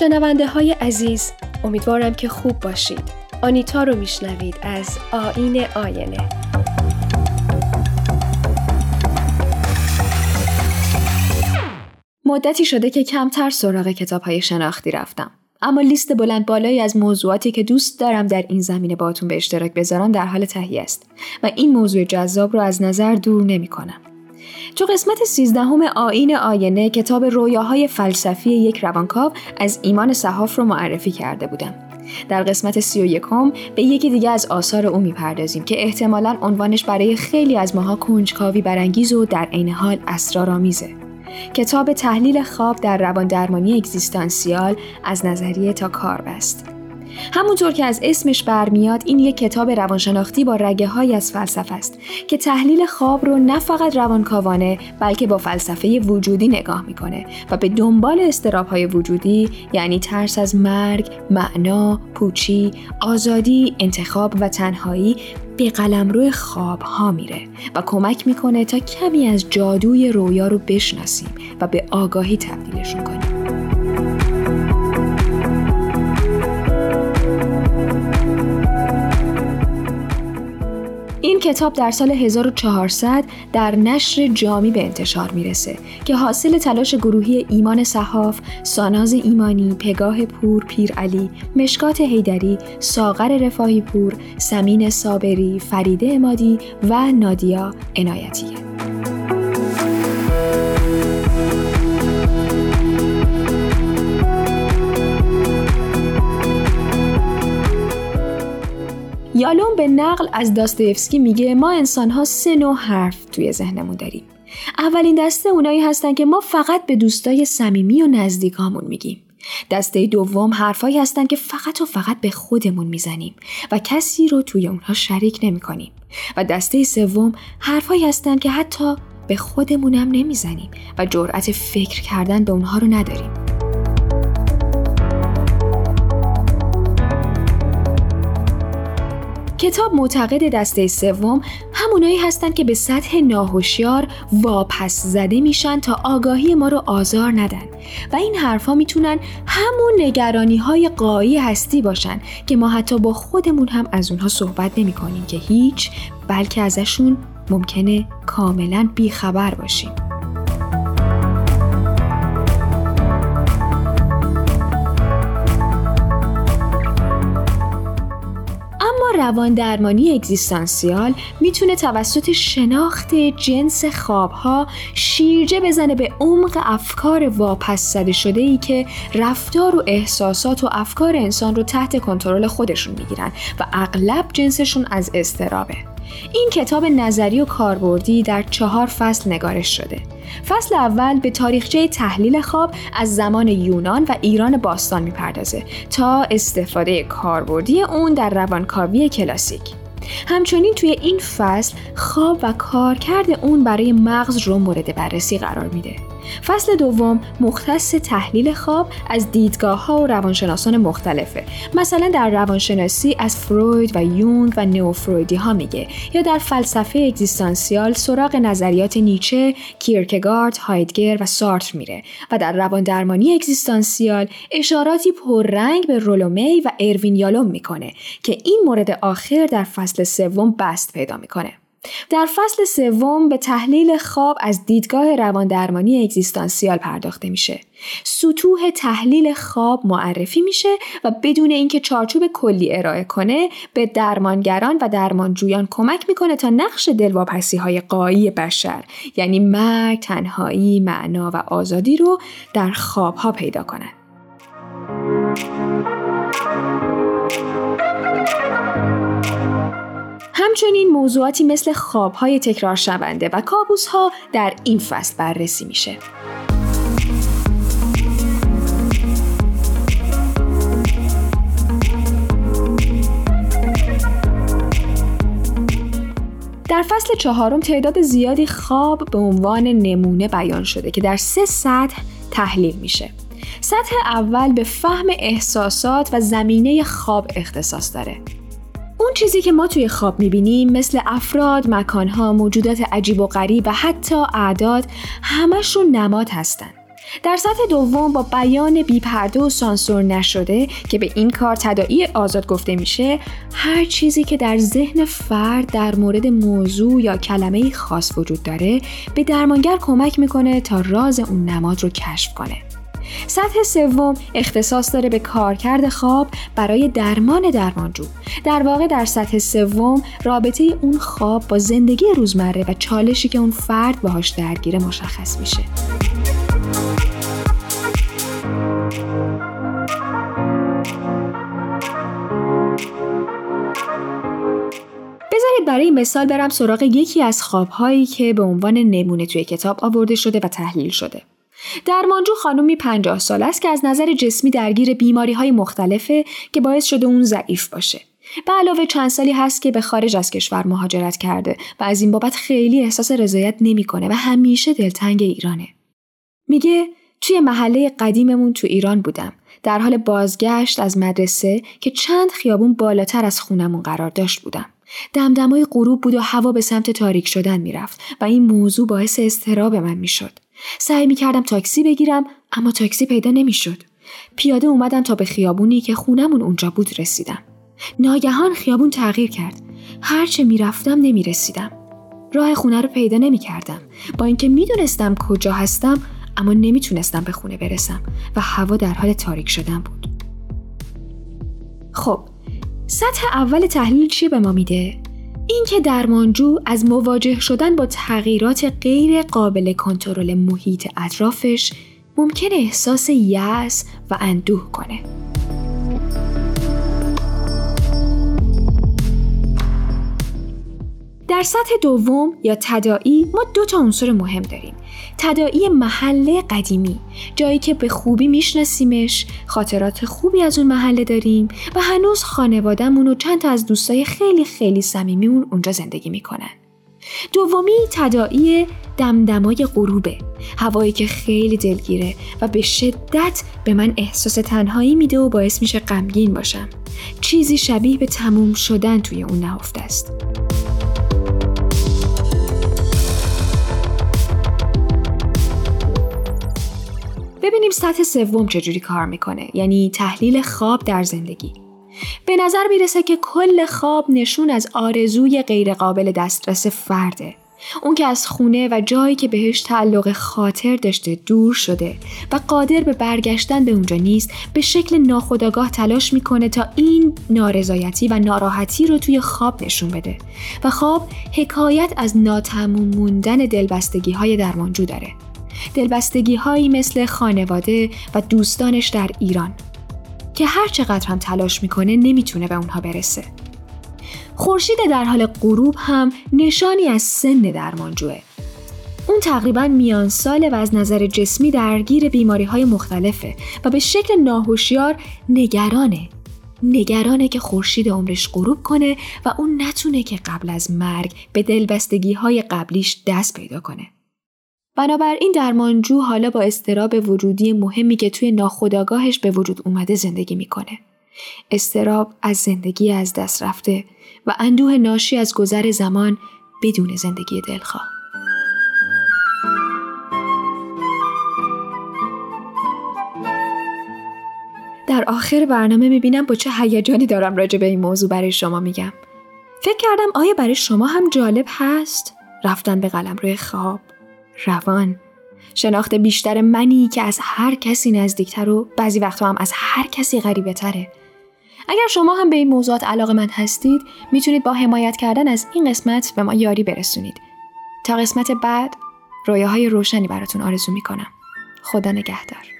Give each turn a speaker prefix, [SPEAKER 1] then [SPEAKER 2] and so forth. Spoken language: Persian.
[SPEAKER 1] شنونده های عزیز امیدوارم که خوب باشید. آنیتا رو میشنوید از آین آینه. مدتی شده که کمتر سراغ کتاب های شناختی رفتم. اما لیست بلند بالایی از موضوعاتی که دوست دارم در این زمینه باتون به اشتراک بذارم در حال تهیه است و این موضوع جذاب رو از نظر دور نمی کنم. تو قسمت سیزدهم آین آینه کتاب رویاهای فلسفی یک روانکاو از ایمان صحاف رو معرفی کرده بودم. در قسمت سی و یکم به یکی دیگه از آثار او می‌پردازیم که احتمالا عنوانش برای خیلی از ماها کنجکاوی برانگیز و در عین حال اسرارآمیزه. کتاب تحلیل خواب در روان درمانی اگزیستانسیال از نظریه تا کار بست. همونطور که از اسمش برمیاد این یک کتاب روانشناختی با رگه های از فلسفه است که تحلیل خواب رو نه فقط روانکاوانه بلکه با فلسفه وجودی نگاه می‌کنه و به دنبال استراب های وجودی یعنی ترس از مرگ، معنا، پوچی، آزادی، انتخاب و تنهایی به قلمرو خواب ها میره و کمک می‌کنه تا کمی از جادوی رویا رو بشناسیم و به آگاهی تبدیلشون کنیم. این کتاب در سال 1400 در نشر جامی به انتشار می‌رسه که حاصل تلاش گروهی ایمان صحاف، ساناز ایمانی، پگاه پور پیر علی، مشکات هیدری، ساغر رفاهی پور، سمین صابری، فریده امادی و نادیا عنایتیه. یالوم به نقل از داستایفسکی میگه ما انسانها سه نوع حرف توی ذهنمون داریم. اولین دسته اونایی هستن که ما فقط به دوستای صمیمی و نزدیکامون میگیم. دسته دوم حرفایی هستن که فقط و فقط به خودمون می‌زنیم و کسی رو توی اونها شریک نمی کنیم. و دسته سوم حرفایی هستن که حتی به خودمونم نمی‌زنیم و جرأت فکر کردن به اونها رو نداریم. کتاب معتقد دسته سوم همونایی هستند که به سطح ناهوشیار واپس زده میشن تا آگاهی ما رو آزار ندن و این حرفها می‌تونن همون نگرانی های قایی هستی باشن که ما حتی با خودمون هم از اونها صحبت نمی کنیم که هیچ بلکه ازشون ممکنه کاملا بیخبر باشیم. روان درمانی اگزیستانسیال می‌تونه توسط شناخت جنس خوابها شیرجه بزنه به عمق افکار واپس زده شده ای که رفتار و احساسات و افکار انسان رو تحت کنترل خودشون می‌گیرن و اغلب جنسشون از استرابه. این کتاب نظری و کاربردی در چهار فصل نگارش شده. فصل اول به تاریخچه تحلیل خواب از زمان یونان و ایران باستان می‌پردازه تا استفاده کاربردی اون در روانکاوی کلاسیک. همچنین توی این فصل خواب و کارکرد اون برای مغز رو مورد بررسی قرار میده. فصل دوم مختص تحلیل خواب از دیدگاه ها و روانشناسان مختلفه. مثلا در روانشناسی از فروید و یونگ و نئوفرویدی ها میگه یا در فلسفه اگزیستانسیال سراغ نظریات نیچه، کیرکگارد، هایدگر و سارتر میره و در روان درمانی اگزیستانسیال اشاراتی پررنگ به رولومی و اروین یالوم می‌کنه که این مورد آخر در فصل سوم بست پیدا می‌کنه. در فصل سوم به تحلیل خواب از دیدگاه رواندرمانی اگزیستانسیال پرداخته میشه. سطوح تحلیل خواب معرفی میشه و بدون اینکه چارچوب کلی ارائه کنه به درمانگران و درمانجویان کمک می‌کنه تا نقش دلواپسی های قایی بشر یعنی مرگ، تنهایی، معنا و آزادی رو در خواب ها پیدا کنند. همچنین موضوعاتی مثل خوابهای تکرار شونده و کابوسها در این فصل بررسی میشه. در فصل چهارم تعداد زیادی خواب به عنوان نمونه بیان شده که در سه سطح تحلیل میشه. سطح اول به فهم احساسات و زمینه خواب اختصاص داره. اون چیزی که ما توی خواب می‌بینیم مثل افراد، مکانها، موجودات عجیب و غریب و حتی اعداد همشون نماد هستن. در سطح دوم با بیان بیپرده و سانسور نشده که به این کار تداعی آزاد گفته میشه هر چیزی که در ذهن فرد در مورد موضوع یا کلمه خاص وجود داره به درمانگر کمک می‌کنه تا راز اون نماد رو کشف کنه سطح سوم اختصاص داره به کارکرد خواب برای درمان درمانجو در واقع در سطح سوم رابطه اون خواب با زندگی روزمره و چالشی که اون فرد باهاش درگیره مشخص میشه برای مثال برم سراغ یکی از خوابهایی که به عنوان نمونه توی کتاب آورده شده و تحلیل شده. درمانجو خانومی پنجاه سال است که از نظر جسمی درگیر بیماری های مختلفه که باعث شده اون ضعیف باشه. به علاوه چند سالی هست که به خارج از کشور مهاجرت کرده و از این بابت خیلی احساس رضایت نمی‌کنه و همیشه دلتنگ ایرانه. میگه توی محله قدیممون تو ایران بودم. در حال بازگشت از مدرسه که چند خیابون بالاتر از خونمون قرار داشت بودم. دمدمای غروب بود و هوا به سمت تاریک شدن می‌رفت و این موضوع باعث استراب من می‌شد. سعی می‌کردم تاکسی بگیرم اما تاکسی پیدا نمی‌شد. پیاده اومدم تا به خیابونی که خونمون اونجا بود رسیدم. ناگهان خیابون تغییر کرد. هرچه می‌رفتم نمی‌رسیدم. راه خونه رو پیدا نمی‌کردم. با اینکه می‌دونستم کجا هستم اما نمی‌تونستم به خونه برسم و هوا در حال تاریک شدن بود. خب سطح اول تحلیل چی به ما میده؟ اینکه درمانجو از مواجه شدن با تغییرات غیر قابل کنترل محیط اطرافش ممکن احساس یأس و اندوه کنه. در سطح دوم یا تدائی ما دو تا عنصر مهم داریم. تدائی محله قدیمی جایی که به خوبی میشناسیمش خاطرات خوبی از اون محله داریم و هنوز خانوادهمون و چند تا از دوستای خیلی خیلی صمیمیمون اونجا زندگی می‌کنن. دومی تدائی دمدمای غروبه هوایی که خیلی دلگیره و به شدت به من احساس تنهایی میده و باعث میشه غمگین باشم. چیزی شبیه به تموم شدن توی اون نهفته است. ببینیم سطح سوم چجوری کار می‌کنه. یعنی تحلیل خواب در زندگی. به نظر می‌رسه که کل خواب نشون از آرزوی غیرقابل دسترس فرده. اون که از خونه و جایی که بهش تعلق خاطر داشته دور شده و قادر به برگشتن به اونجا نیست به شکل ناخودآگاه تلاش می‌کنه تا این نارضایتی و ناراحتی رو توی خواب نشون بده. و خواب حکایت از ناتموم موندن دلبستگی های درمانجو داره. دلبستگی هایی مثل خانواده و دوستانش در ایران که هر چقدر هم تلاش می‌کنه نمی‌تونه به اونها برسه. خورشید در حال غروب هم نشانی از سن درمانجوه. اون تقریبا میان ساله و از نظر جسمی درگیر بیماری های مختلفه و به شکل ناهوشیار نگرانه. نگرانه که خورشید عمرش غروب کنه و اون نتونه که قبل از مرگ به دلبستگی های قبلیش دست پیدا کنه. بنابراین درمانجو حالا با استراب وجودی مهمی که توی ناخودآگاهش به وجود اومده زندگی می‌کنه. استراب از زندگی از دست رفته و اندوه ناشی از گذر زمان بدون زندگی دلخواه. در آخر برنامه می‌بینم با چه هیجانی دارم راجع به این موضوع برای شما میگم. فکر کردم آیا برای شما هم جالب هست رفتن به قلم روی خواب روان شناخت بیشتر منی که از هر کسی نزدیکتر و بعضی وقتا هم از هر کسی غریبه تره. اگر شما هم به این موضوعات علاقه من هستید می‌تونید با حمایت کردن از این قسمت به ما یاری برسونید. تا قسمت بعد رویاهای روشنی براتون آرزو می‌کنم. خدا نگهدار.